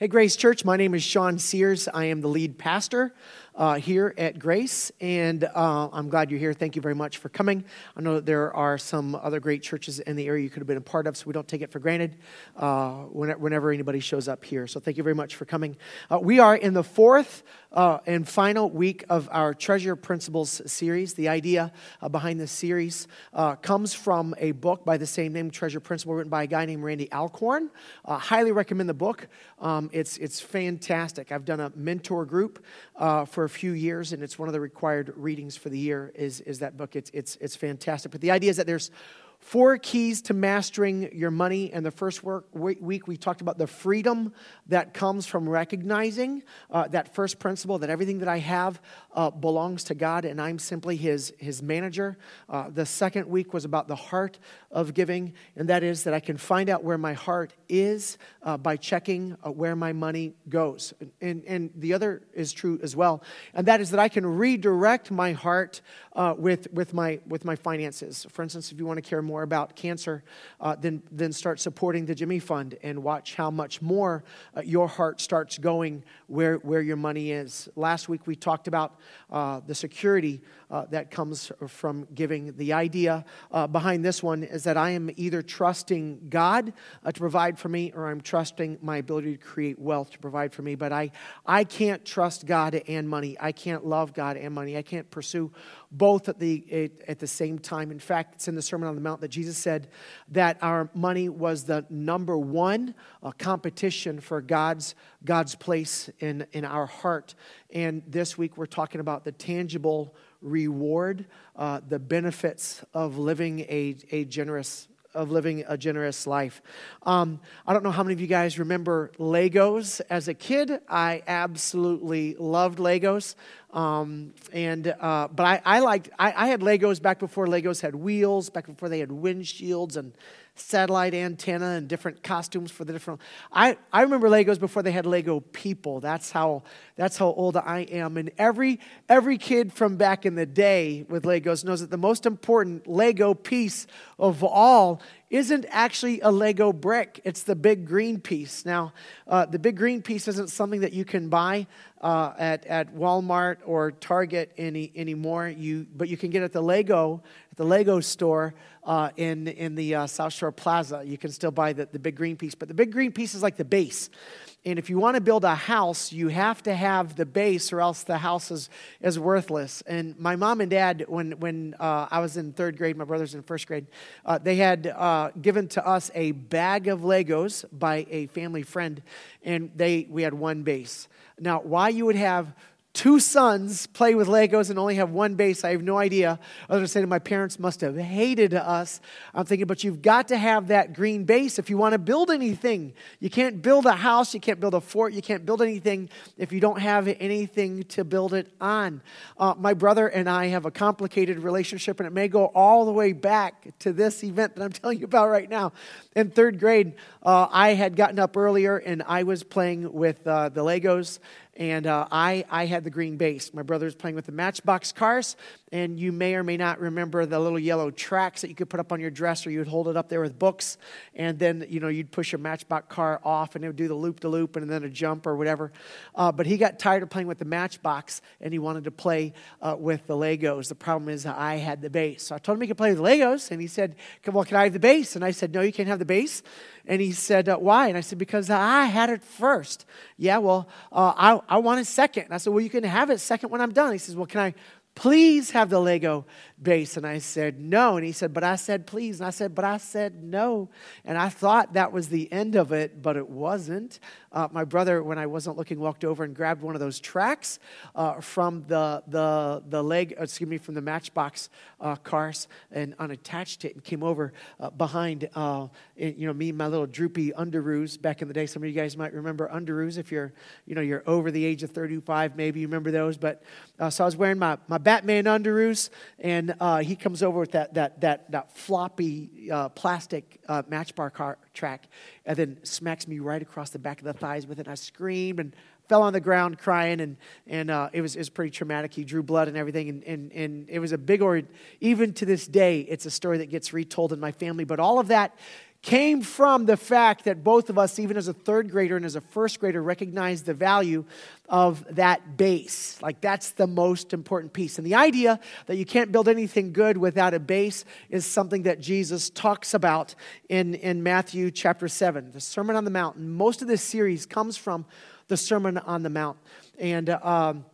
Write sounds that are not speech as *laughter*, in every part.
Hey, Grace Church, my name is Sean Sears. I am the lead pastor uh, here at Grace, and uh, I'm glad you're here. Thank you very much for coming. I know that there are some other great churches in the area you could have been a part of, so we don't take it for granted uh, whenever anybody shows up here. So thank you very much for coming. Uh, we are in the fourth uh, and final week of our Treasure Principles series. The idea uh, behind this series comes from a book by the same name, Treasure Principle, written by a guy named Randy Alcorn. highly recommend the book. Um, it's, it's fantastic. I've done a mentor group for a few years, and it's one of the required readings for the year. Is is that book? It's it's it's fantastic. But the idea is that there's Four keys to mastering your money. And the first work, week, we talked about the freedom that comes from recognizing uh, that first principle that everything that I have uh, belongs to God and I'm simply His, his manager. Uh, the second week was about the heart of giving, and that is that I can find out where my heart is uh, by checking uh, where my money goes. And, and the other is true as well, and that is that I can redirect my heart uh, with, with, my, with my finances. For instance, if you want to care more about cancer, uh, then, then start supporting the Jimmy Fund and watch how much more uh, your heart starts going where, where your money is. Last week we talked about uh, the security uh, that comes from giving. The idea uh, behind this one is that I am either trusting God to provide for me or I'm trusting my ability to create wealth to provide for me. But I, I can't trust God and money. I can't love God and money. I can't pursue both at the, at the same time. In fact, it's in the Sermon on the Mount that Jesus said that our money was the number one uh, competition for God's, God's place in, in our heart. And this week we're talking about the tangible reward, uh, the benefits of living a, a generous of living a generous life. Um, I don't know how many of you guys remember Legos as a kid. I absolutely loved Legos. Um, and uh, but I, I liked I, I, had Legos back before Legos had wheels, back before they had windshields and satellite antenna and different costumes for the different. I, I remember Legos before they had Lego people. That's how that's how old I am. And every every kid from back in the day with Legos knows that the most important Lego piece of all isn't actually a Lego brick. It's the big green piece. Now, uh, the big green piece isn't something that you can buy uh, at, at Walmart or Target any, anymore. You, but you can get at the Lego at the Lego store uh, in in the uh, South Shore Plaza. You can still buy the, the big green piece, but the big green piece is like the base. And if you want to build a house, you have to have the base, or else the house is, is worthless. And my mom and dad, when, when uh, I was in third grade, my brother's in first grade, uh, they had uh, given to us a bag of Legos by a family friend, and they, we had one base. Now, why you would have two sons play with Legos and only have one base. I have no idea. Other than saying my parents must have hated us. I'm thinking, but you've got to have that green base if you want to build anything. You can't build a house, you can't build a fort, you can't build anything if you don't have anything to build it on. Uh, my brother and I have a complicated relationship, and it may go all the way back to this event that I'm *laughs* telling you about right now. In third grade, uh, I had gotten up earlier and I was playing with uh, the Legos and uh, I, I had the green base. My brother was playing with the Matchbox cars, and you may or may not remember the little yellow tracks that you could put up on your dresser. You would hold it up there with books, and then you know you'd push your Matchbox car off, and it would do the loop to loop, and then a jump or whatever. Uh, but he got tired of playing with the Matchbox, and he wanted to play uh, with the Legos. The problem is I had the base, so I told him he could play with the Legos, and he said, "Well, can I have the base?" And I said, "No, you can't have the base." And he said, uh, Why? And I said, Because I had it first. Yeah, well, uh, I, I want it second. And I said, Well, you can have it second when I'm done. He says, Well, can I please have the Lego base? And I said, no. And he said, but I said, please. And I said, but I said, no. And I thought that was the end of it, but it wasn't. Uh, my brother, when I wasn't looking, walked over and grabbed one of those tracks uh, from the, the, the leg, uh, excuse me, from the Matchbox uh, cars and unattached it and came over uh, behind, uh, you know, me and my little droopy underoos back in the day. Some of you guys might remember underoos if you're, you know, you're over the age of 35, maybe you remember those. But so I was wearing my, my Batman underoos and and uh, he comes over with that, that, that, that floppy uh, plastic uh, match bar car track and then smacks me right across the back of the thighs with it. And I screamed and fell on the ground crying, and, and uh, it, was, it was pretty traumatic. He drew blood and everything, and, and, and it was a big, or even to this day, it's a story that gets retold in my family. But all of that came from the fact that both of us, even as a third grader and as a first grader, recognized the value of that base. Like, that's the most important piece. And the idea that you can't build anything good without a base is something that Jesus talks about in, in Matthew chapter 7, the Sermon on the Mount. And most of this series comes from the Sermon on the Mount. And, um,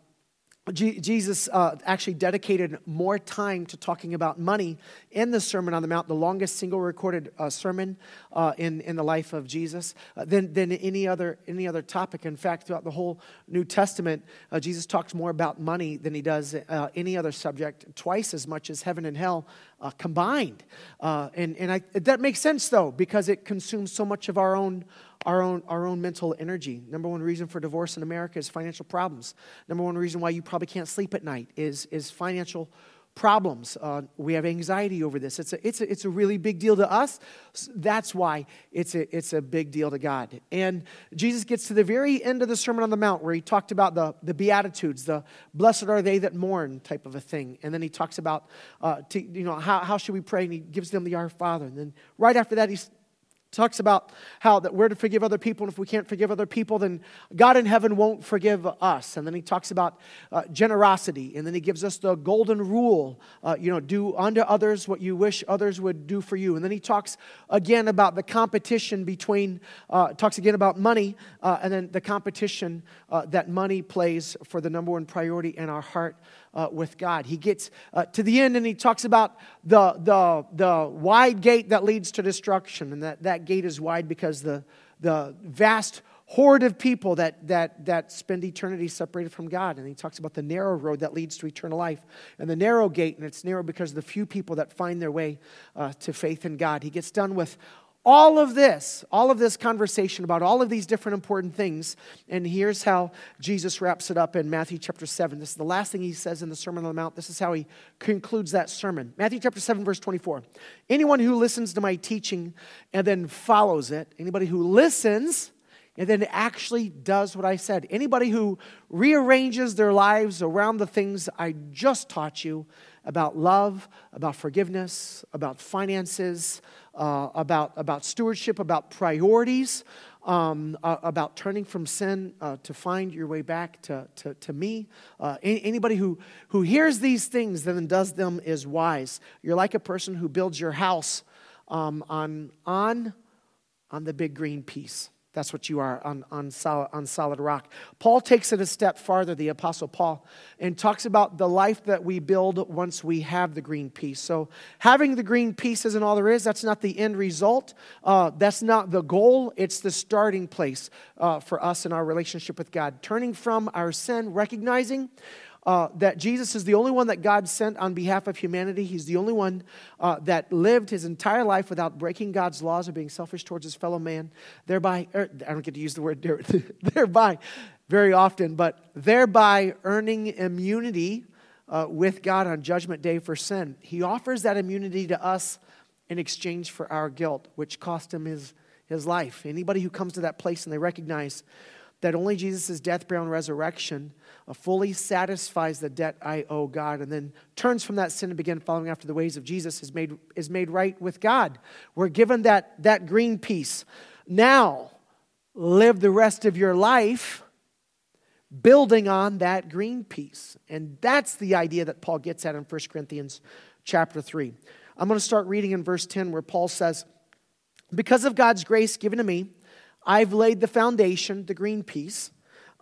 Jesus uh, actually dedicated more time to talking about money in the Sermon on the Mount, the longest single recorded uh, sermon uh, in, in the life of Jesus, uh, than, than any, other, any other topic. In fact, throughout the whole New Testament, uh, Jesus talks more about money than he does uh, any other subject, twice as much as heaven and hell combined. and and I, that makes sense, though, because it consumes so much of our own our own, our own mental energy. Number one reason for divorce in America is financial problems. Number one reason why you probably can't sleep at night is, is financial problems. Uh, we have anxiety over this. It's a, it's, a, it's a really big deal to us. That's why it's a, it's a big deal to God. And Jesus gets to the very end of the Sermon on the Mount where he talked about the, the Beatitudes, the blessed are they that mourn type of a thing. And then he talks about, uh, to, you know, how, how should we pray? And he gives them the Our Father. And then right after that, he's talks about how that we're to forgive other people, and if we can't forgive other people, then God in heaven won't forgive us. And then he talks about uh, generosity, and then he gives us the golden rule, uh, you know, do unto others what you wish others would do for you. And then he talks again about the competition between, uh, talks again about money, uh, and then the competition uh, that money plays for the number one priority in our heart uh, with God. He gets uh, to the end and he talks about the, the, the wide gate that leads to destruction. And that, that gate is wide because the, the vast horde of people that, that, that spend eternity separated from God. And he talks about the narrow road that leads to eternal life and the narrow gate, and it's narrow because of the few people that find their way uh, to faith in God. He gets done with all of this, all of this conversation about all of these different important things. And here's how Jesus wraps it up in Matthew chapter 7. This is the last thing he says in the Sermon on the Mount. This is how he concludes that sermon. Matthew chapter 7, verse 24. Anyone who listens to my teaching and then follows it, anybody who listens and then actually does what I said, anybody who rearranges their lives around the things I just taught you about love, about forgiveness, about finances, uh, about, about stewardship, about priorities, um, uh, about turning from sin uh, to find your way back to, to, to me. Uh, any, anybody who, who hears these things and then does them is wise. You're like a person who builds your house um, on, on, on the big green piece. That's what you are on, on, solid, on solid rock. Paul takes it a step farther, the Apostle Paul, and talks about the life that we build once we have the green piece. So, having the green piece isn't all there is. That's not the end result. Uh, that's not the goal. It's the starting place uh, for us in our relationship with God. Turning from our sin, recognizing uh, that Jesus is the only one that God sent on behalf of humanity. He's the only one uh, that lived his entire life without breaking God's laws or being selfish towards his fellow man, thereby, er, I don't get to use the word *laughs* thereby very often, but thereby earning immunity uh, with God on Judgment Day for sin. He offers that immunity to us in exchange for our guilt, which cost him his, his life. Anybody who comes to that place and they recognize that only Jesus' death, burial, and resurrection Uh, fully satisfies the debt I owe God, and then turns from that sin and begin following after the ways of Jesus is made, is made right with God. We're given that, that green piece. Now, live the rest of your life building on that green piece. And that's the idea that Paul gets at in 1 Corinthians chapter 3. I'm going to start reading in verse 10 where Paul says, Because of God's grace given to me, I've laid the foundation, the green piece,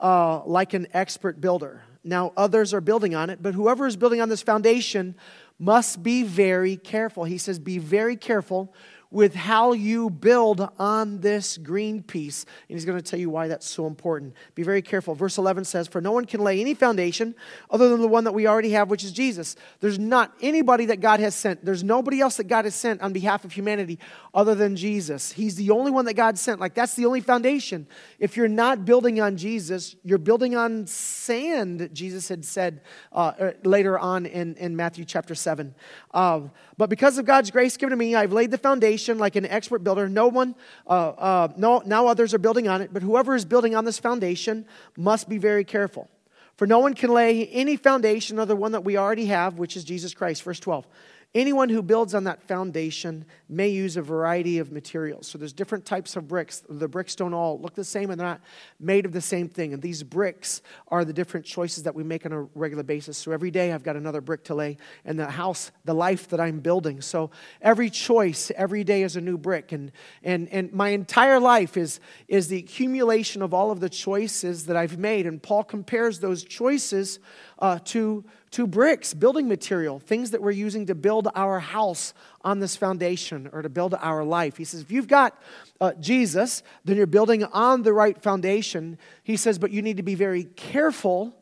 uh, like an expert builder. Now, others are building on it, but whoever is building on this foundation must be very careful. He says, Be very careful with how you build on this green piece. And he's going to tell you why that's so important. Be very careful. Verse 11 says, For no one can lay any foundation other than the one that we already have, which is Jesus. There's not anybody that God has sent. There's nobody else that God has sent on behalf of humanity other than Jesus. He's the only one that God sent. Like, that's the only foundation. If you're not building on Jesus, you're building on sand, Jesus had said uh, er, later on in, in Matthew chapter 7. Uh, but because of God's grace given to me, I've laid the foundation like an expert builder. No one, uh, uh, no, now others are building on it, but whoever is building on this foundation must be very careful. For no one can lay any foundation other one that we already have, which is Jesus Christ. Verse 12. Anyone who builds on that foundation may use a variety of materials. So there's different types of bricks. The bricks don't all look the same and they're not made of the same thing. And these bricks are the different choices that we make on a regular basis. So every day I've got another brick to lay in the house, the life that I'm building. So every choice, every day is a new brick. And, and, and my entire life is, is the accumulation of all of the choices that I've made. And Paul compares those choices uh, to, to bricks, building material, things that we're using to build our house on this foundation or to build our life. He says, if you've got uh, Jesus, then you're building on the right foundation. He says, but you need to be very careful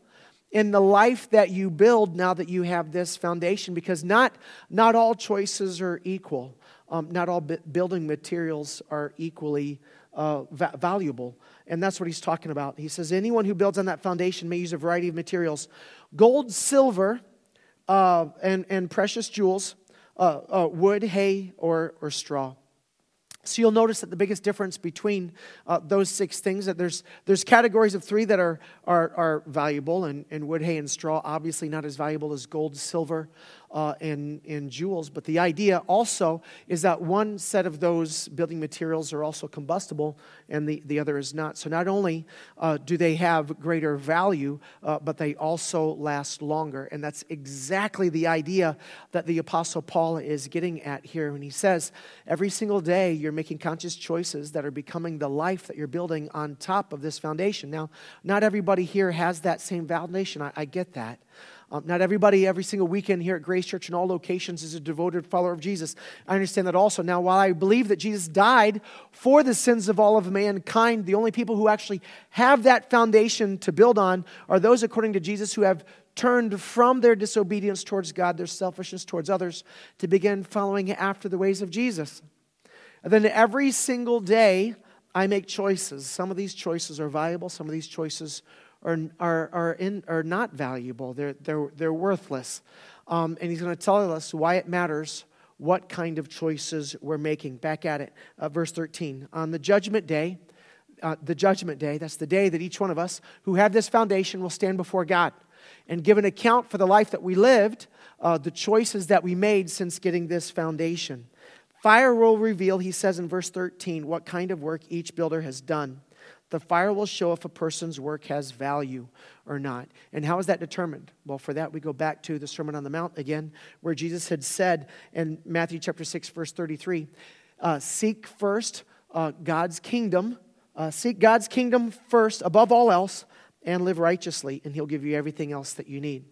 in the life that you build now that you have this foundation because not, not all choices are equal. Um, not all building materials are equally uh, va- valuable. And that's what he's talking about. He says, anyone who builds on that foundation may use a variety of materials gold, silver, uh, and, and precious jewels, uh, uh, wood, hay, or, or straw. So you'll notice that the biggest difference between uh, those six things that there's there's categories of three that are are, are valuable, and, and wood, hay, and straw obviously not as valuable as gold, silver, uh, and, and jewels. But the idea also is that one set of those building materials are also combustible and the, the other is not. So not only uh, do they have greater value, uh, but they also last longer. And that's exactly the idea that the Apostle Paul is getting at here when he says, every single day you're making conscious choices that are becoming the life that you're building on top of this foundation. Now, not everybody here has that same foundation. I, I get that. Um, not everybody every single weekend here at Grace Church in all locations is a devoted follower of Jesus. I understand that also. Now, while I believe that Jesus died for the sins of all of mankind, the only people who actually have that foundation to build on are those, according to Jesus, who have turned from their disobedience towards God, their selfishness towards others, to begin following after the ways of Jesus. And then every single day, I make choices. Some of these choices are valuable, some of these choices are, are, are, in, are not valuable, they're, they're, they're worthless. Um, and he's going to tell us why it matters what kind of choices we're making. Back at it, uh, verse 13. On the judgment day, uh, the judgment day, that's the day that each one of us who have this foundation will stand before God and give an account for the life that we lived, uh, the choices that we made since getting this foundation. Fire will reveal, he says in verse 13, what kind of work each builder has done. The fire will show if a person's work has value or not. And how is that determined? Well, for that, we go back to the Sermon on the Mount again, where Jesus had said in Matthew chapter 6, verse 33 uh, Seek first uh, God's kingdom, uh, seek God's kingdom first above all else, and live righteously, and He'll give you everything else that you need.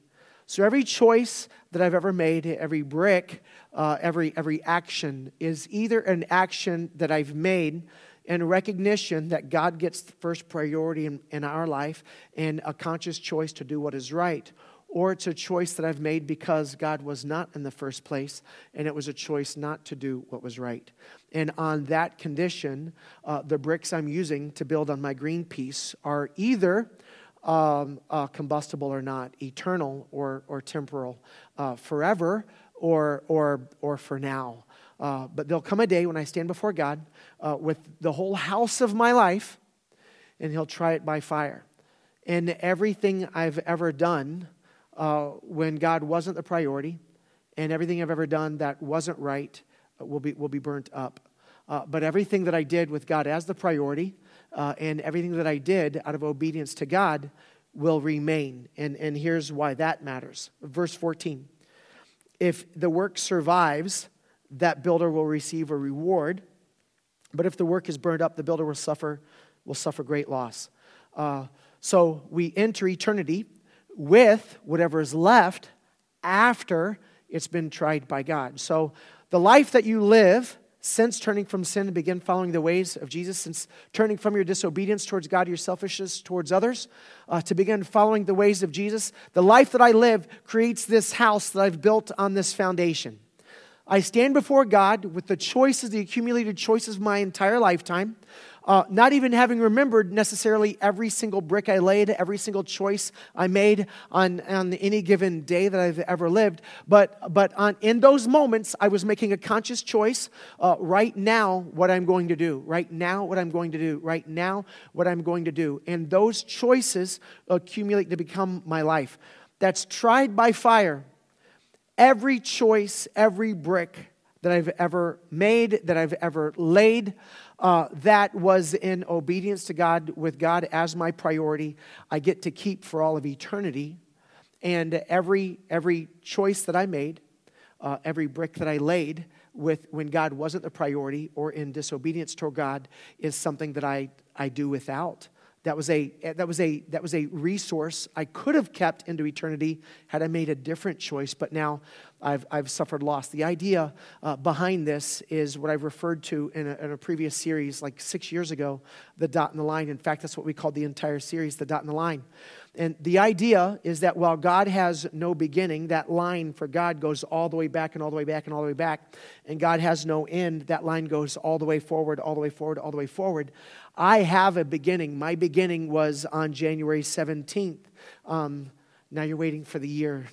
So every choice that I've ever made, every brick, uh, every, every action is either an action that I've made and recognition that God gets the first priority in, in our life and a conscious choice to do what is right. Or it's a choice that I've made because God was not in the first place and it was a choice not to do what was right. And on that condition, uh, the bricks I'm using to build on my green piece are either um, uh, combustible or not, eternal or, or temporal, uh, forever or, or, or for now. Uh, but there'll come a day when I stand before God uh, with the whole house of my life, and He'll try it by fire. And everything I've ever done uh, when God wasn't the priority, and everything I've ever done that wasn't right uh, will be, will be burnt up. Uh, but everything that I did with God as the priority, uh, and everything that I did out of obedience to God will remain. And, and here's why that matters. Verse 14 If the work survives, that builder will receive a reward. But if the work is burned up, the builder will suffer, will suffer great loss. Uh, so we enter eternity with whatever is left after it's been tried by God. So the life that you live since turning from sin and begin following the ways of Jesus, since turning from your disobedience towards God, your selfishness towards others, uh, to begin following the ways of Jesus, the life that I live creates this house that I've built on this foundation. I stand before God with the choices, the accumulated choices of my entire lifetime, uh, not even having remembered necessarily every single brick I laid, every single choice I made on, on any given day that I've ever lived. But, but on, in those moments, I was making a conscious choice uh, right now what I'm going to do, right now what I'm going to do, right now what I'm going to do. And those choices accumulate to become my life. That's tried by fire every choice, every brick that I've ever made, that I've ever laid, uh, that was in obedience to God, with God as my priority, I get to keep for all of eternity. And every, every choice that I made, uh, every brick that I laid, with when God wasn't the priority or in disobedience toward God is something that I, I do without. That was, a, that, was a, that was a resource I could have kept into eternity had I made a different choice, but now I've, I've suffered loss. The idea uh, behind this is what I've referred to in a, in a, previous series, like six years ago, the dot and the line. In fact, that's what we called the entire series, the dot and the line. And the idea is that while God has no beginning, that line for God goes all the way back and all the way back and all the way back, and God has no end, that line goes all the way forward, all the way forward, all the way forward. I have a beginning. My beginning was on January 17th. Um, now you're waiting for the year.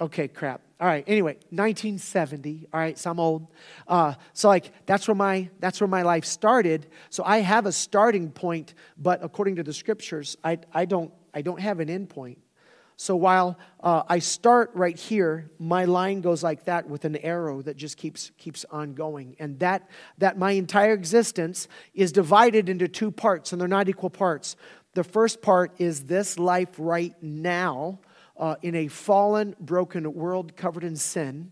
Okay, crap. All right. Anyway, 1970. All right, so I'm old. Uh, so like that's where my that's where my life started. So I have a starting point, but according to the scriptures, I I don't I don't have an end point. So while uh, I start right here, my line goes like that with an arrow that just keeps keeps on going, and that that my entire existence is divided into two parts, and they're not equal parts. The first part is this life right now uh, in a fallen, broken world covered in sin.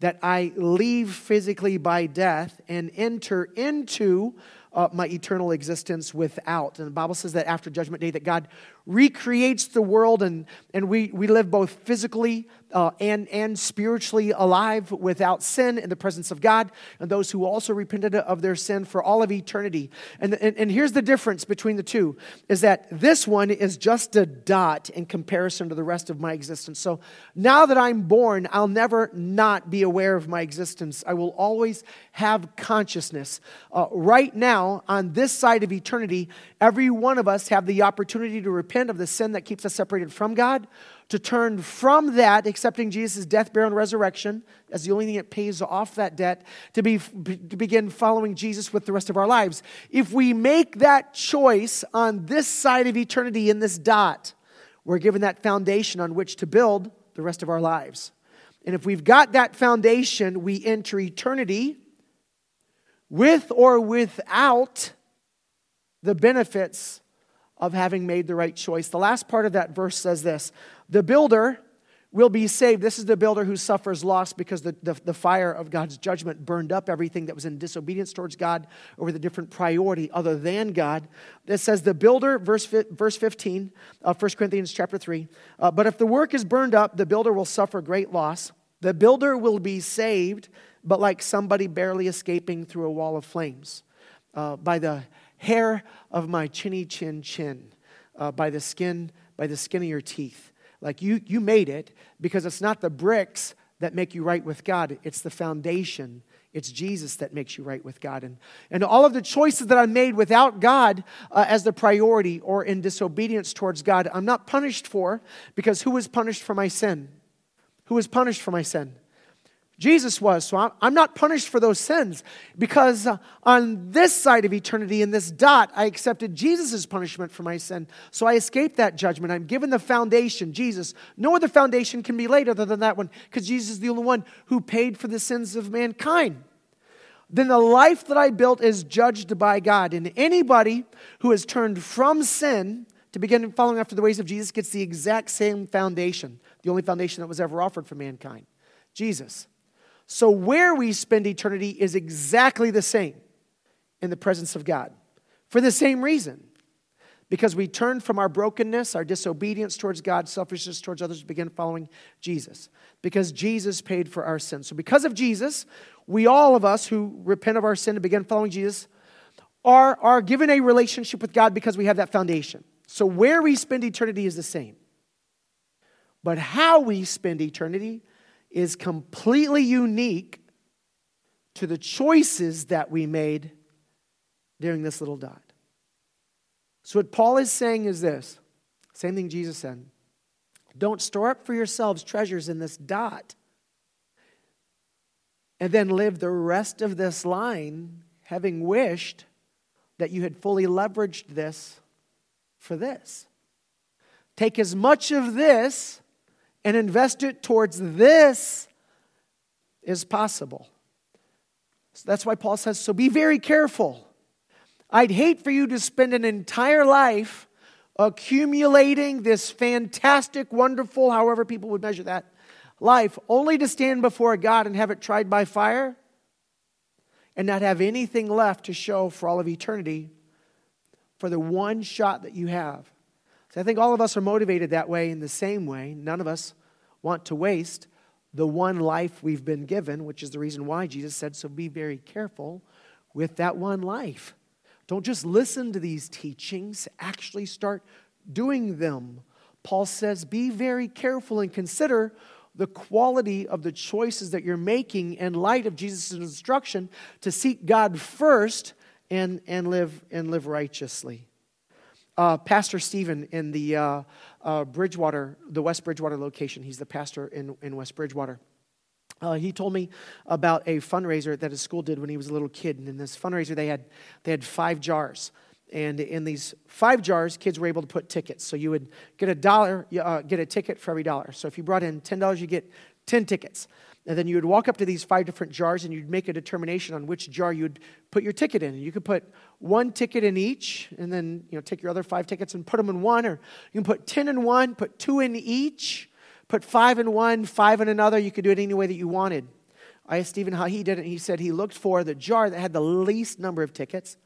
That I leave physically by death and enter into uh, my eternal existence without. And the Bible says that after Judgment Day, that God recreates the world and, and we, we live both physically uh, and, and spiritually alive without sin in the presence of God, and those who also repented of their sin for all of eternity. And, and, and here's the difference between the two is that this one is just a dot in comparison to the rest of my existence. So now that I'm born, I'll never not be aware of my existence. I will always have consciousness. Uh, right now, on this side of eternity, every one of us have the opportunity to repent of the sin that keeps us separated from God to turn from that, accepting Jesus' death, burial, and resurrection as the only thing that pays off that debt, to, be, to begin following Jesus with the rest of our lives. If we make that choice on this side of eternity in this dot, we're given that foundation on which to build the rest of our lives. And if we've got that foundation, we enter eternity with or without the benefits of having made the right choice. The last part of that verse says this The builder will be saved. This is the builder who suffers loss because the, the, the, fire of God's judgment burned up everything that was in disobedience towards God with a different priority other than God. It says the builder, verse, verse 15 of 1 Corinthians chapter 3. Uh, but if the work is burned up, the builder will suffer great loss. The builder will be saved, but like somebody barely escaping through a wall of flames. Uh, by the hair of my chinny chin chin, uh, by the skin, by the skin of your teeth. Like you, you made it because it's not the bricks that make you right with God, it's the foundation. It's Jesus that makes you right with God. And, and all of the choices that I made without God uh, as the priority or in disobedience towards God, I'm not punished for because who was punished for my sin? Who was punished for my sin? Jesus was. So I'm not punished for those sins because uh, on this side of eternity, in this dot, I accepted Jesus' punishment for my sin. So I escaped that judgment. I'm given the foundation, Jesus. No other foundation can be laid other than that one because Jesus is the only one who paid for the sins of mankind. Then the life that I built is judged by God. And anybody who has turned from sin to begin following after the ways of Jesus gets the exact same foundation, the only foundation that was ever offered for mankind Jesus. So, where we spend eternity is exactly the same in the presence of God for the same reason. Because we turn from our brokenness, our disobedience towards God, selfishness towards others, begin following Jesus. Because Jesus paid for our sins. So, because of Jesus, we all of us who repent of our sin and begin following Jesus are, are given a relationship with God because we have that foundation. So, where we spend eternity is the same. But how we spend eternity is completely unique to the choices that we made during this little dot. So, what Paul is saying is this same thing Jesus said don't store up for yourselves treasures in this dot and then live the rest of this line having wished that you had fully leveraged this for this. Take as much of this and invest it towards this is possible. So that's why Paul says, so be very careful. I'd hate for you to spend an entire life accumulating this fantastic, wonderful, however people would measure that, life, only to stand before God and have it tried by fire and not have anything left to show for all of eternity for the one shot that you have. I think all of us are motivated that way in the same way. None of us want to waste the one life we've been given, which is the reason why Jesus said, So be very careful with that one life. Don't just listen to these teachings, actually start doing them. Paul says, Be very careful and consider the quality of the choices that you're making in light of Jesus' instruction to seek God first and, and, live, and live righteously. Uh, pastor Stephen in the uh, uh, Bridgewater, the West Bridgewater location, he's the pastor in, in West Bridgewater. Uh, he told me about a fundraiser that his school did when he was a little kid. And in this fundraiser, they had, they had five jars. And in these five jars, kids were able to put tickets. So you would get a dollar, uh, get a ticket for every dollar. So if you brought in $10, you get 10 tickets. And then you would walk up to these five different jars and you'd make a determination on which jar you'd put your ticket in. You could put one ticket in each and then you know, take your other five tickets and put them in one. Or you can put 10 in one, put two in each put five in one, five in another. You could do it any way that you wanted. I asked Stephen how he did it. He said he looked for the jar that had the least number of tickets,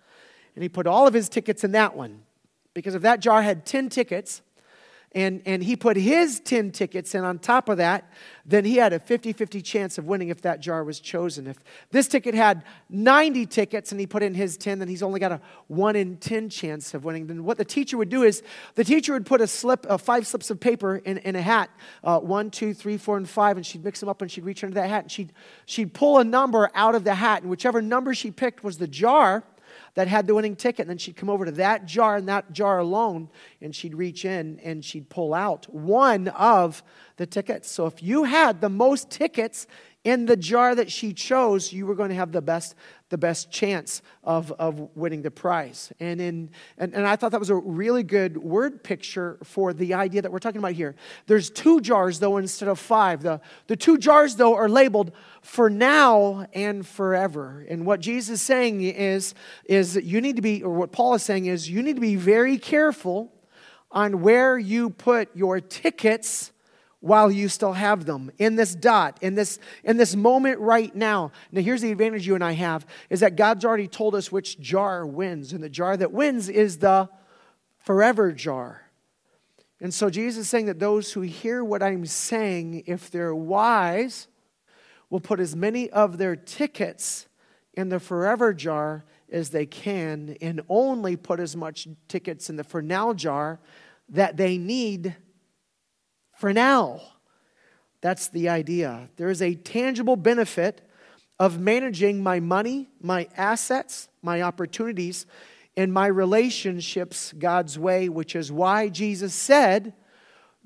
and he put all of his tickets in that one. Because if that jar had 10 tickets, and, and he put his 10 tickets in on top of that, then he had a 50 50 chance of winning if that jar was chosen. If this ticket had 90 tickets and he put in his 10, then he's only got a 1 in 10 chance of winning. Then what the teacher would do is the teacher would put a slip, uh, five slips of paper in, in a hat uh, one, two, three, four, and five, and she'd mix them up and she'd reach into that hat and she'd, she'd pull a number out of the hat, and whichever number she picked was the jar that had the winning ticket. And then she'd come over to that jar and that jar alone, and she'd reach in and she'd pull out one of the tickets. So if you had the most tickets in the jar that she chose, you were going to have the best, the best chance of, of winning the prize. And, in, and, and I thought that was a really good word picture for the idea that we're talking about here. There's two jars, though, instead of five. The, the two jars, though, are labeled for now and forever. And what Jesus is saying is, is that you need to be, or what Paul is saying is, you need to be very careful on where you put your tickets while you still have them in this dot in this in this moment right now. Now here's the advantage you and i have is that god's already told us which jar wins and the jar that wins is the forever jar. And so jesus is saying that those who hear what i'm saying if they're wise will put as many of their tickets in the forever jar as they can and only put as much tickets in the for now jar that they need for now. That's the idea. There is a tangible benefit of managing my money, my assets, my opportunities, and my relationships God's way, which is why Jesus said,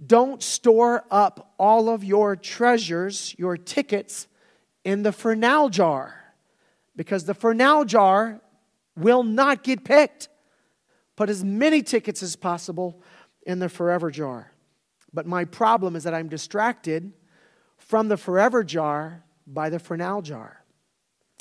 Don't store up all of your treasures, your tickets, in the for now jar, because the for now jar will not get picked. Put as many tickets as possible in the forever jar. But my problem is that I'm distracted from the forever jar by the for now jar.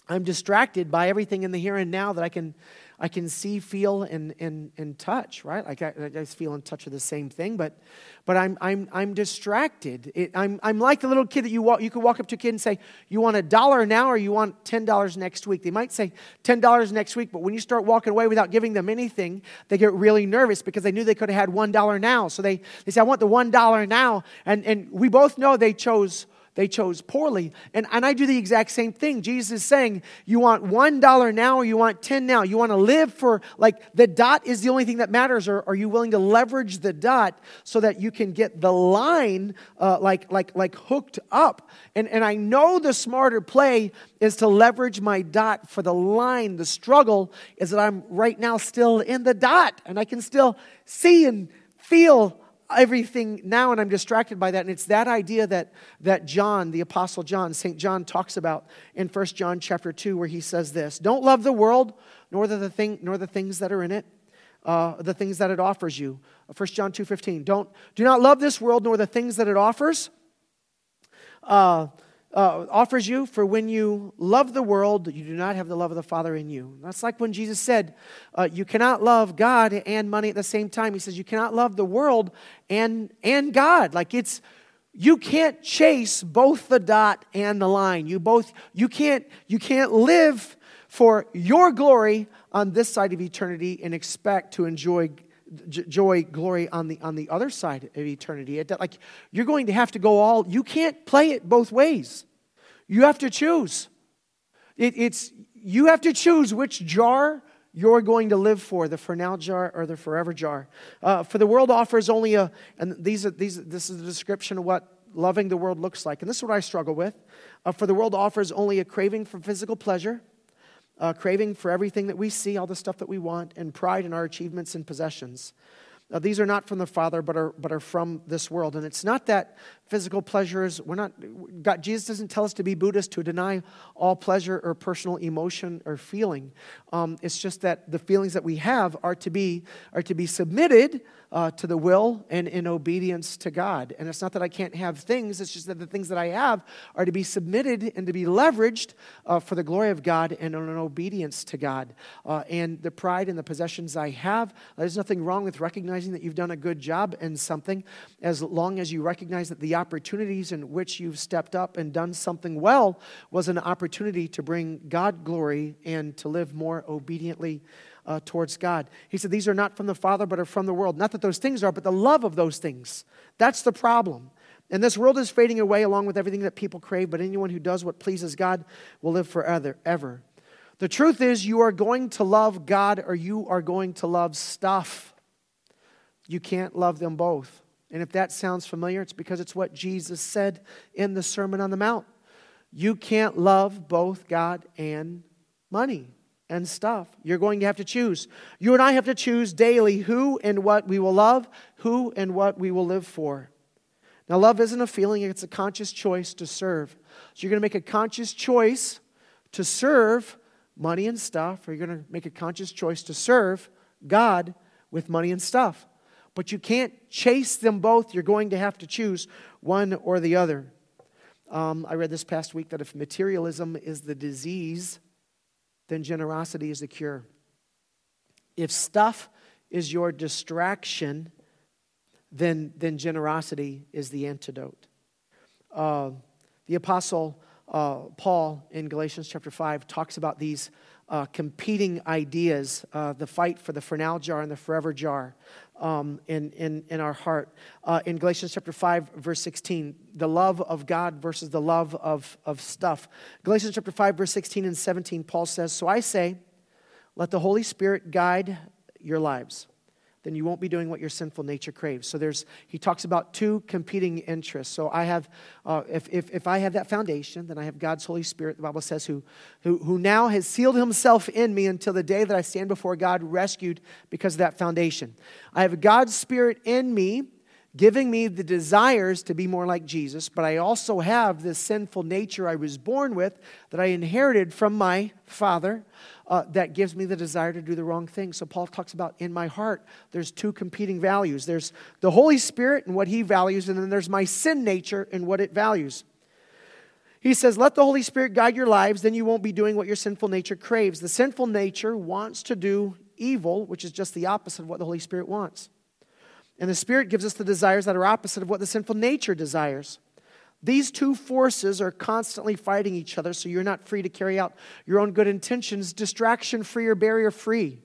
I'm distracted by everything in the here and now that I can I can see, feel, and, and, and touch, right? Like I, I just feel and touch are the same thing, but, but I'm, I'm, I'm distracted. It, I'm, I'm like the little kid that you walk, you could walk up to a kid and say, you want a dollar now or you want $10 next week? They might say $10 next week, but when you start walking away without giving them anything, they get really nervous because they knew they could have had $1 now. So they, they say, I want the $1 now. And, and we both know they chose they chose poorly. And, and I do the exact same thing. Jesus is saying, You want $1 now or you want 10 now? You want to live for, like, the dot is the only thing that matters, or are you willing to leverage the dot so that you can get the line, uh, like, like, like hooked up? And, and I know the smarter play is to leverage my dot for the line. The struggle is that I'm right now still in the dot and I can still see and feel everything now and i'm distracted by that. And it's that idea that, that john the apostle john st john talks about in 1 john chapter 2 where he says this don't love the world nor the, thing, nor the things that are in it uh, the things that it offers you. 1 john 2.15 don't do not love this world nor the things that it offers. Uh, uh, offers you for when you love the world, you do not have the love of the Father in you. That's like when Jesus said, uh, You cannot love God and money at the same time. He says, You cannot love the world and, and God. Like it's, you can't chase both the dot and the line. You both, you can't, you can't live for your glory on this side of eternity and expect to enjoy joy, glory on the on the other side of eternity. It, like you're going to have to go all. You can't play it both ways. You have to choose. It, it's you have to choose which jar you're going to live for the for now jar or the forever jar. Uh, for the world offers only a, and these are, these, this is the description of what loving the world looks like. And this is what I struggle with. Uh, for the world offers only a craving for physical pleasure uh, craving for everything that we see, all the stuff that we want, and pride in our achievements and possessions. Now, these are not from the Father, but are, but are from this world. And it's not that physical pleasures, we're not, God, Jesus doesn't tell us to be Buddhist, to deny all pleasure or personal emotion or feeling. Um, it's just that the feelings that we have are to be, are to be submitted uh, to the will and in obedience to God. And it's not that I can't have things, it's just that the things that I have are to be submitted and to be leveraged uh, for the glory of God and in obedience to God. Uh, and the pride and the possessions I have, there's nothing wrong with recognizing that you've done a good job in something as long as you recognize that the opportunities in which you've stepped up and done something well was an opportunity to bring God glory and to live more obediently uh, towards God. He said, These are not from the Father, but are from the world. Not that those things are, but the love of those things. That's the problem. And this world is fading away along with everything that people crave, but anyone who does what pleases God will live forever. Ever. The truth is, you are going to love God or you are going to love stuff. You can't love them both. And if that sounds familiar, it's because it's what Jesus said in the Sermon on the Mount. You can't love both God and money and stuff. You're going to have to choose. You and I have to choose daily who and what we will love, who and what we will live for. Now, love isn't a feeling, it's a conscious choice to serve. So, you're going to make a conscious choice to serve money and stuff, or you're going to make a conscious choice to serve God with money and stuff. But you can't chase them both. You're going to have to choose one or the other. Um, I read this past week that if materialism is the disease, then generosity is the cure. If stuff is your distraction, then, then generosity is the antidote. Uh, the Apostle uh, Paul in Galatians chapter 5 talks about these uh, competing ideas uh, the fight for the for now jar and the forever jar um, in, in, in our heart. Uh, in Galatians chapter 5, verse 16, the love of God versus the love of, of stuff. Galatians chapter 5, verse 16 and 17, Paul says, So I say, let the Holy Spirit guide your lives then you won't be doing what your sinful nature craves. So there's, he talks about two competing interests. So I have, uh, if, if, if I have that foundation, then I have God's Holy Spirit, the Bible says, who, who, who now has sealed himself in me until the day that I stand before God rescued because of that foundation. I have God's Spirit in me giving me the desires to be more like Jesus, but I also have this sinful nature I was born with that I inherited from my father uh, that gives me the desire to do the wrong thing. So Paul talks about in my heart, there's two competing values there's the Holy Spirit and what he values, and then there's my sin nature and what it values. He says, Let the Holy Spirit guide your lives, then you won't be doing what your sinful nature craves. The sinful nature wants to do evil, which is just the opposite of what the Holy Spirit wants. And the Spirit gives us the desires that are opposite of what the sinful nature desires. These two forces are constantly fighting each other, so you're not free to carry out your own good intentions, distraction free or barrier free.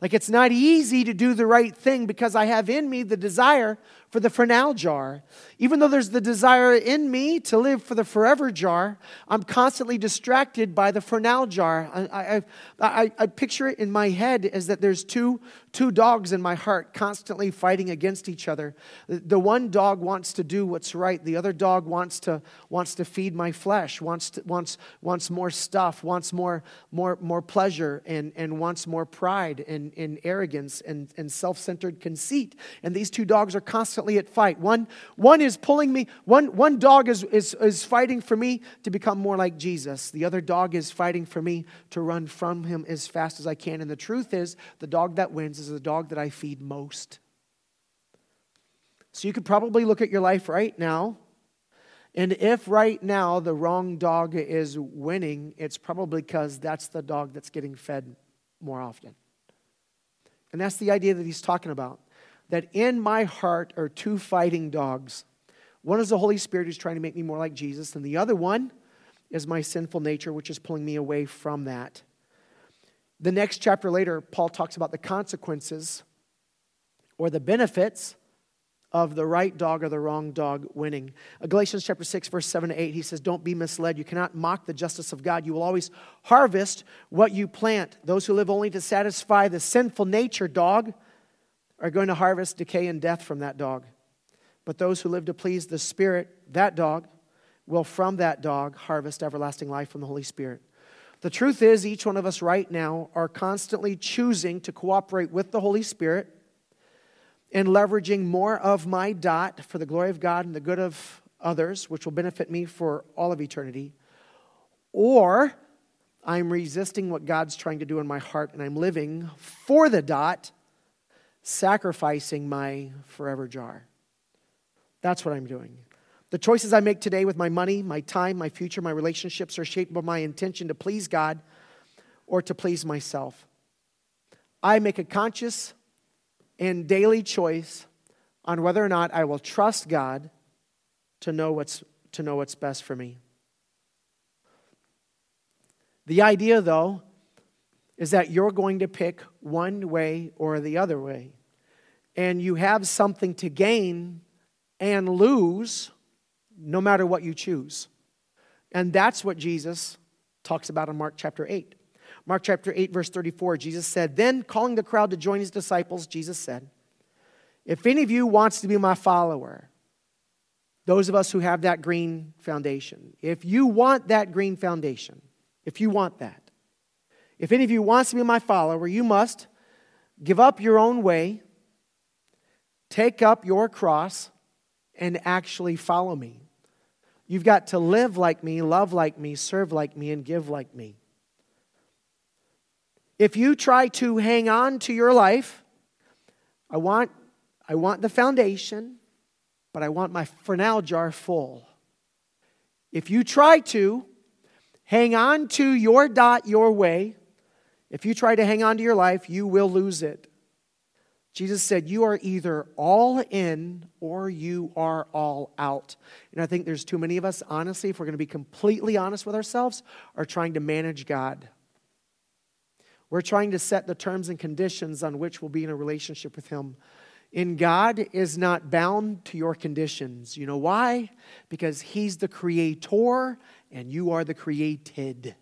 Like it's not easy to do the right thing because I have in me the desire for the for now jar. Even though there's the desire in me to live for the forever jar, I'm constantly distracted by the for now jar. I, I, I, I picture it in my head as that there's two, two dogs in my heart constantly fighting against each other. The one dog wants to do what's right, the other dog wants to, wants to feed my flesh, wants, to, wants, wants more stuff, wants more, more, more pleasure, and, and wants more pride and, and arrogance and, and self centered conceit. And these two dogs are constantly at fight. One, one is pulling me, one, one dog is, is, is fighting for me to become more like Jesus, the other dog is fighting for me to run from him as fast as I can. And the truth is, the dog that wins is the dog that I feed most. So you could probably look at your life right now And if right now the wrong dog is winning, it's probably because that's the dog that's getting fed more often. And that's the idea that he's talking about. That in my heart are two fighting dogs. One is the Holy Spirit who's trying to make me more like Jesus, and the other one is my sinful nature, which is pulling me away from that. The next chapter later, Paul talks about the consequences or the benefits of the right dog or the wrong dog winning. Uh, Galatians chapter 6, verse 7 to 8, he says, Don't be misled. You cannot mock the justice of God. You will always harvest what you plant. Those who live only to satisfy the sinful nature dog are going to harvest decay and death from that dog. But those who live to please the Spirit, that dog, will from that dog harvest everlasting life from the Holy Spirit. The truth is, each one of us right now are constantly choosing to cooperate with the Holy Spirit and leveraging more of my dot for the glory of God and the good of others, which will benefit me for all of eternity, or I'm resisting what God's trying to do in my heart and I'm living for the dot, sacrificing my forever jar. That's what I'm doing. The choices I make today with my money, my time, my future, my relationships are shaped by my intention to please God or to please myself. I make a conscious and daily choice on whether or not I will trust God to know what's, to know what's best for me. The idea, though, is that you're going to pick one way or the other way. And you have something to gain and lose no matter what you choose. And that's what Jesus talks about in Mark chapter 8. Mark chapter 8, verse 34, Jesus said, Then calling the crowd to join his disciples, Jesus said, If any of you wants to be my follower, those of us who have that green foundation, if you want that green foundation, if you want that, if any of you wants to be my follower, you must give up your own way, take up your cross, and actually follow me. You've got to live like me, love like me, serve like me, and give like me. If you try to hang on to your life, I want, I want the foundation, but I want my for now jar full. If you try to hang on to your dot your way, if you try to hang on to your life, you will lose it. Jesus said, You are either all in or you are all out. And I think there's too many of us, honestly, if we're going to be completely honest with ourselves, are trying to manage God. We're trying to set the terms and conditions on which we'll be in a relationship with Him. In God is not bound to your conditions. You know why? Because He's the creator and you are the created.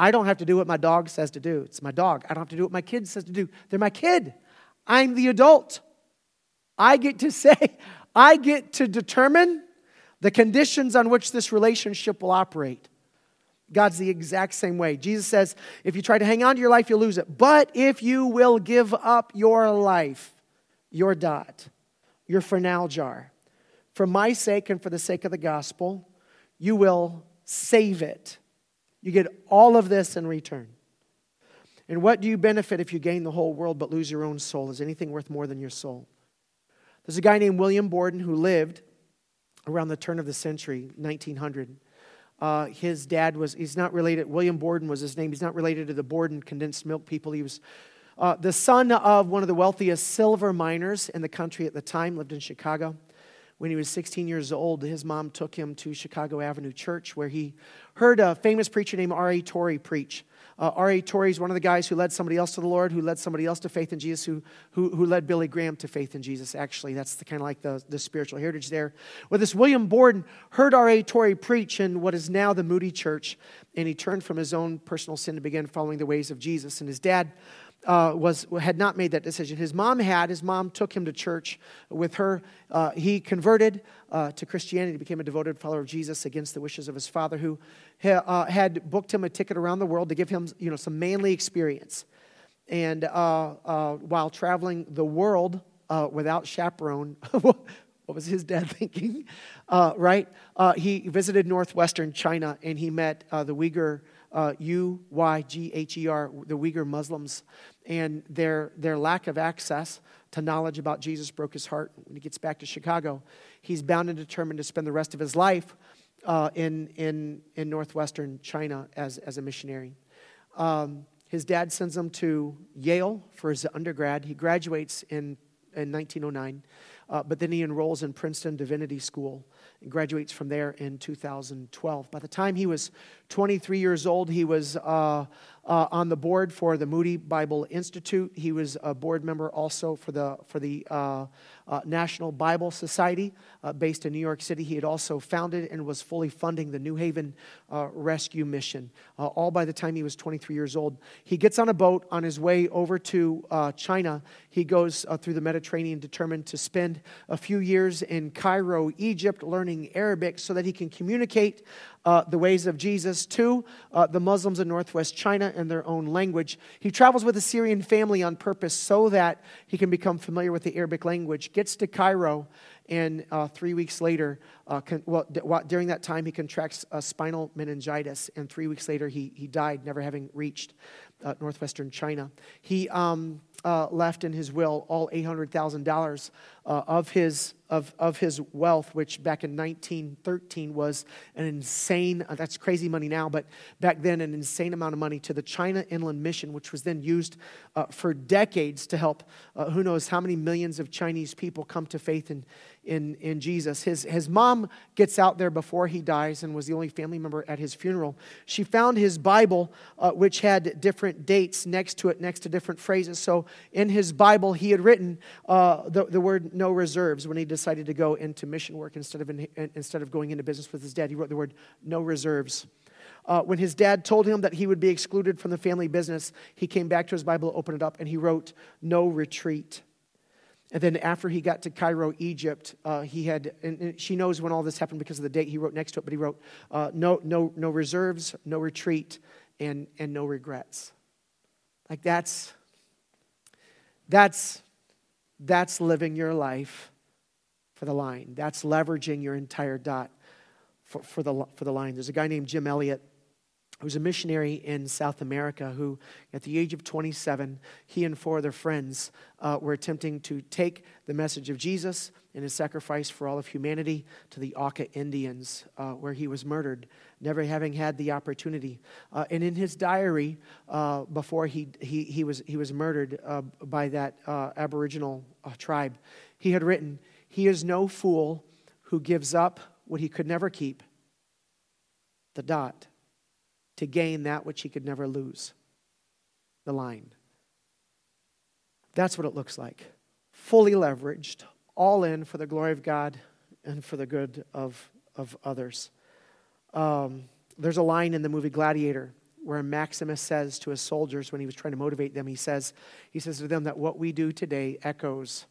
I don't have to do what my dog says to do. It's my dog. I don't have to do what my kid says to do. They're my kid. I'm the adult. I get to *laughs* say, I get to determine the conditions on which this relationship will operate. God's the exact same way. Jesus says, if you try to hang on to your life, you'll lose it. But if you will give up your life, your dot, your for now jar, for my sake and for the sake of the gospel, you will save it. You get all of this in return. And what do you benefit if you gain the whole world but lose your own soul? Is anything worth more than your soul? There's a guy named William Borden who lived around the turn of the century, 1900. Uh, his dad was, he's not related, William Borden was his name. He's not related to the Borden condensed milk people. He was uh, the son of one of the wealthiest silver miners in the country at the time, lived in Chicago. When he was 16 years old, his mom took him to Chicago Avenue Church, where he heard a famous preacher named R.A. Torrey preach. Uh, R.A. Torrey is one of the guys who led somebody else to the Lord, who led somebody else to faith in Jesus, who, who, who led Billy Graham to faith in Jesus, actually. That's the, kind of like the, the spiritual heritage there. Well, this William Borden heard R.A. Torrey preach in what is now the Moody Church, and he turned from his own personal sin to begin following the ways of Jesus. And his dad uh, was, had not made that decision. His mom had. His mom took him to church with her. Uh, he converted uh, to Christianity, became a devoted follower of Jesus against the wishes of his father, who ha, uh, had booked him a ticket around the world to give him you know, some manly experience. And uh, uh, while traveling the world without chaperone, *laughs* what was his dad *laughs* thinking? right? he visited northwestern China and he met the Uyghur uh, U Y G H E R, the Uyghur Muslims, and their, their lack of access to knowledge about Jesus broke his heart. When he gets back to Chicago, he's bound and determined to spend the rest of his life uh, in, in, in northwestern China as, as a missionary. Um, his dad sends him to Yale for his undergrad. He graduates in, in 1909, uh, but then he enrolls in Princeton Divinity School and graduates from there in 2012. By the time he was 23 years old, he was uh, uh, on the board for the Moody Bible Institute. He was a board member also for the, for the uh, uh, National Bible Society uh, based in New York City. He had also founded and was fully funding the New Haven uh, Rescue Mission, uh, all by the time he was 23 years old. He gets on a boat on his way over to China. He goes through the Mediterranean, determined to spend a few years in Cairo, Egypt, learning Arabic so that he can communicate uh, the ways of Jesus to uh, the Muslims in northwest China in their own language. He travels with a Syrian family on purpose so that he can become familiar with the Arabic language. Gets to Cairo, and uh, three weeks later, uh, con- well, d- during that time, he contracts spinal meningitis, and three weeks later, he, he died, never having reached uh, northwestern China. He um, uh, left in his will all $800,000 uh, of, his, of, of his wealth, which back in 1913 was an insane, uh, that's crazy money now, but back then an insane amount of money to the China Inland Mission, which was then used uh, for decades to help uh, who knows how many millions of Chinese people come to faith in, in, in Jesus. His, his mom gets out there before he dies and was the only family member at his funeral. She found his Bible, uh, which had different dates next to it, next to different phrases. So in his Bible, he had written uh, the, the word no reserves when he decided to go into mission work instead of, in, instead of going into business with his dad. He wrote the word no reserves. Uh, when his dad told him that he would be excluded from the family business, he came back to his Bible, opened it up, and he wrote, No retreat. And then after he got to Cairo, Egypt, uh, he had, and she knows when all this happened because of the date he wrote next to it, but he wrote, uh, no, no, no reserves, no retreat, and, and no regrets. Like that's, that's, that's living your life for the line. That's leveraging your entire dot for, for, the, for the line. There's a guy named Jim Elliot was a missionary in South America who, at the age of 27, he and four other friends uh, were attempting to take the message of Jesus and his sacrifice for all of humanity to the Auca Indians, uh, where he was murdered, never having had the opportunity. Uh, and in his diary, uh, before he, he, he, was, he was murdered uh, by that uh, Aboriginal tribe, he had written, He is no fool who gives up what he could never keep, the dot to gain that which he could never lose the line. That's what it looks like. Fully leveraged, all in for the glory of God and for the good of, of others. Um, there's a line in the movie Gladiator where Maximus says to his soldiers when he was trying to motivate them, he says, he says to them that what we do today echoes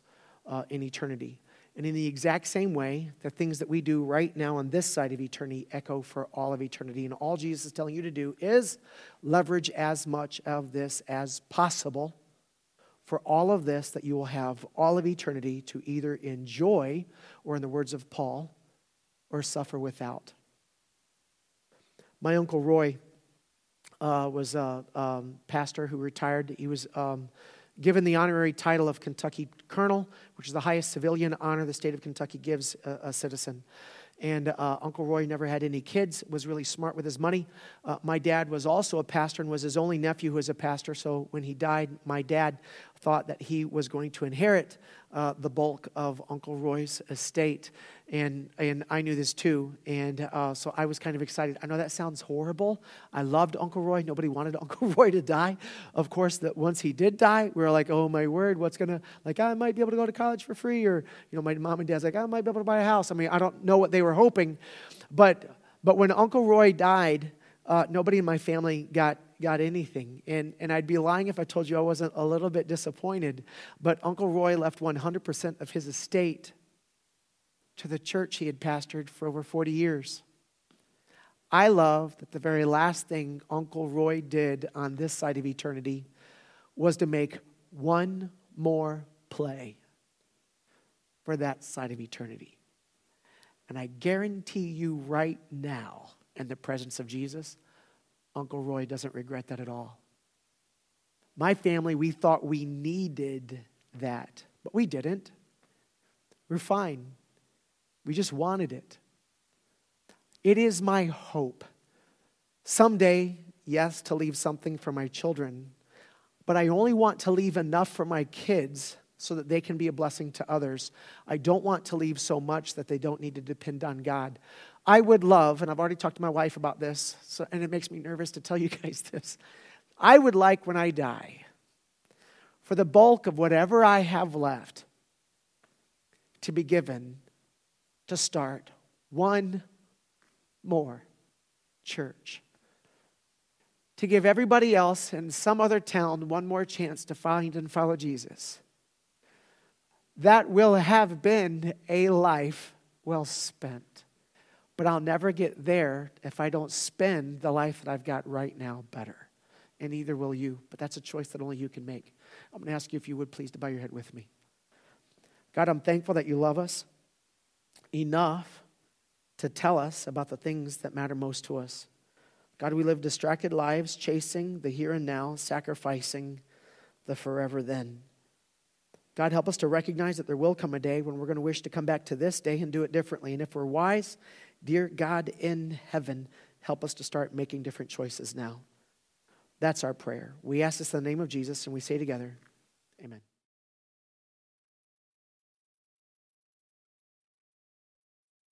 uh, in eternity. And in the exact same way, the things that we do right now on this side of eternity echo for all of eternity. And all Jesus is telling you to do is leverage as much of this as possible for all of this that you will have all of eternity to either enjoy, or in the words of Paul, or suffer without. My uncle Roy uh, was a um, pastor who retired. He was. Um, given the honorary title of Kentucky Colonel, which is the highest civilian honor the state of Kentucky gives a, a citizen. And uh, Uncle Roy never had any kids, was really smart with his money. Uh, my dad was also a pastor and was his only nephew who was a pastor. So when he died, my dad thought that he was going to inherit uh, the bulk of Uncle Roy's estate. And, and I knew this too. And uh, so I was kind of excited. I know that sounds horrible. I loved Uncle Roy. Nobody wanted *laughs* Uncle Roy to die. Of course, that once he did die, we were like, oh my word, what's going to, like, I might be able to go to college for free. Or, you know, my mom and dad's like, I might be able to buy a house. I mean, I don't know what they were hoping. But, but when Uncle Roy died, uh, nobody in my family got got anything. And, and I'd be lying if I told you I wasn't a little bit disappointed. But Uncle Roy left 100% of his estate to the church he had pastored for over 40 years. I love that the very last thing Uncle Roy did on this side of eternity was to make one more play for that side of eternity. And I guarantee you right now, in the presence of Jesus, Uncle Roy doesn't regret that at all. My family, we thought we needed that, but we didn't. We're fine. We just wanted it. It is my hope someday, yes, to leave something for my children, but I only want to leave enough for my kids so that they can be a blessing to others. I don't want to leave so much that they don't need to depend on God. I would love, and I've already talked to my wife about this, so, and it makes me nervous to tell you *laughs* guys this. I would like when I die for the bulk of whatever I have left to be given to start one more church. To give everybody else in some other town one more chance to find and follow Jesus. That will have been a life well spent. But I'll never get there if I don't spend the life that I've got right now better. And neither will you. But that's a choice that only you can make. I'm going to ask you if you would please to bow your head with me. God, I'm thankful that you love us enough to tell us about the things that matter most to us. God, we live distracted lives, chasing the here and now, sacrificing the forever then. God, help us to recognize that there will come a day when we're going to wish to come back to this day and do it differently. And if we're wise, dear God in heaven, help us to start making different choices now. That's our prayer. We ask this in the name of Jesus and we say together, Amen.